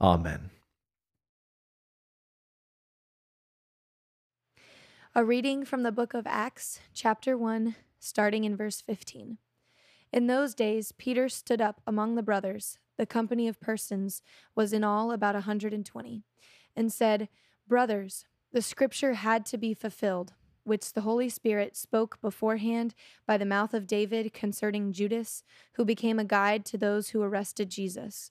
Amen. A reading from the book of Acts, chapter 1, starting in verse 15. In those days, Peter stood up among the brothers, the company of persons was in all about a 120, and said, Brothers, the scripture had to be fulfilled, which the Holy Spirit spoke beforehand by the mouth of David concerning Judas, who became a guide to those who arrested Jesus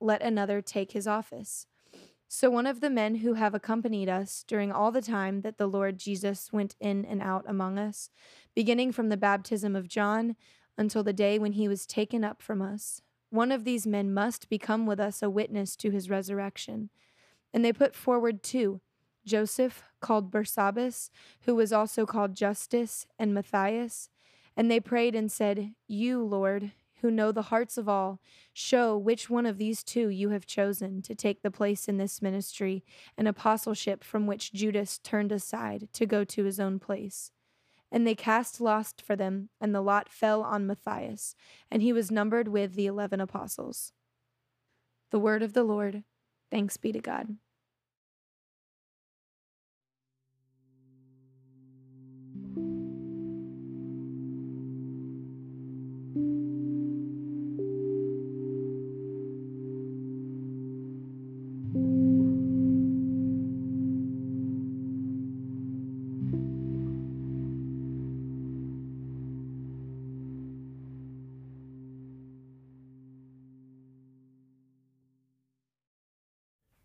let another take his office. So one of the men who have accompanied us during all the time that the Lord Jesus went in and out among us, beginning from the baptism of John until the day when he was taken up from us, one of these men must become with us a witness to his resurrection. And they put forward two Joseph, called Barsabbas, who was also called Justus, and Matthias. And they prayed and said, You, Lord, who know the hearts of all, show which one of these two you have chosen to take the place in this ministry and apostleship from which Judas turned aside to go to his own place. And they cast lots for them, and the lot fell on Matthias, and he was numbered with the eleven apostles. The word of the Lord. Thanks be to God.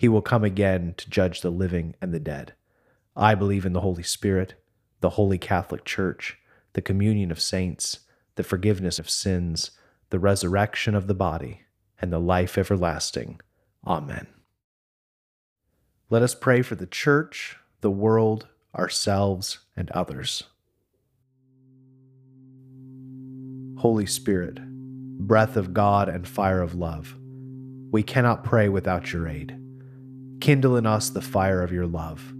He will come again to judge the living and the dead. I believe in the Holy Spirit, the Holy Catholic Church, the communion of saints, the forgiveness of sins, the resurrection of the body, and the life everlasting. Amen. Let us pray for the church, the world, ourselves, and others. Holy Spirit, breath of God and fire of love, we cannot pray without your aid. Kindle in us the fire of your love,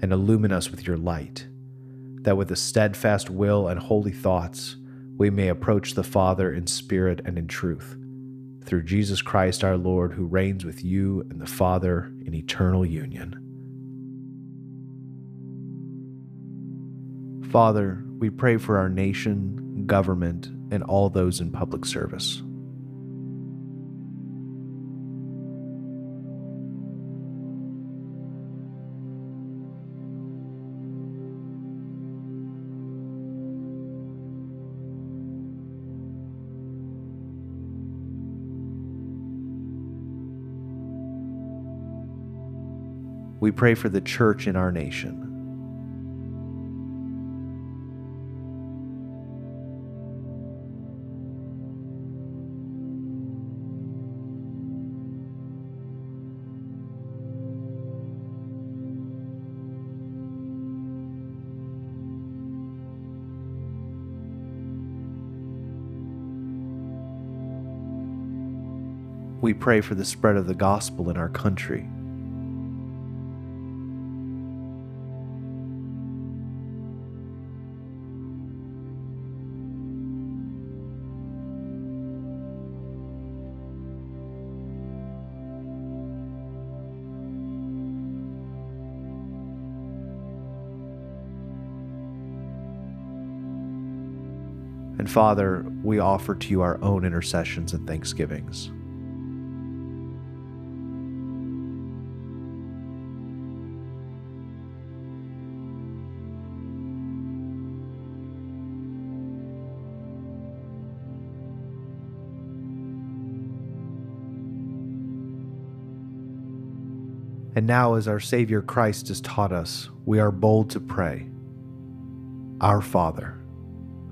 and illumine us with your light, that with a steadfast will and holy thoughts we may approach the Father in spirit and in truth, through Jesus Christ our Lord, who reigns with you and the Father in eternal union. Father, we pray for our nation, government, and all those in public service. We pray for the church in our nation. We pray for the spread of the gospel in our country. And Father, we offer to you our own intercessions and thanksgivings. And now, as our Savior Christ has taught us, we are bold to pray Our Father,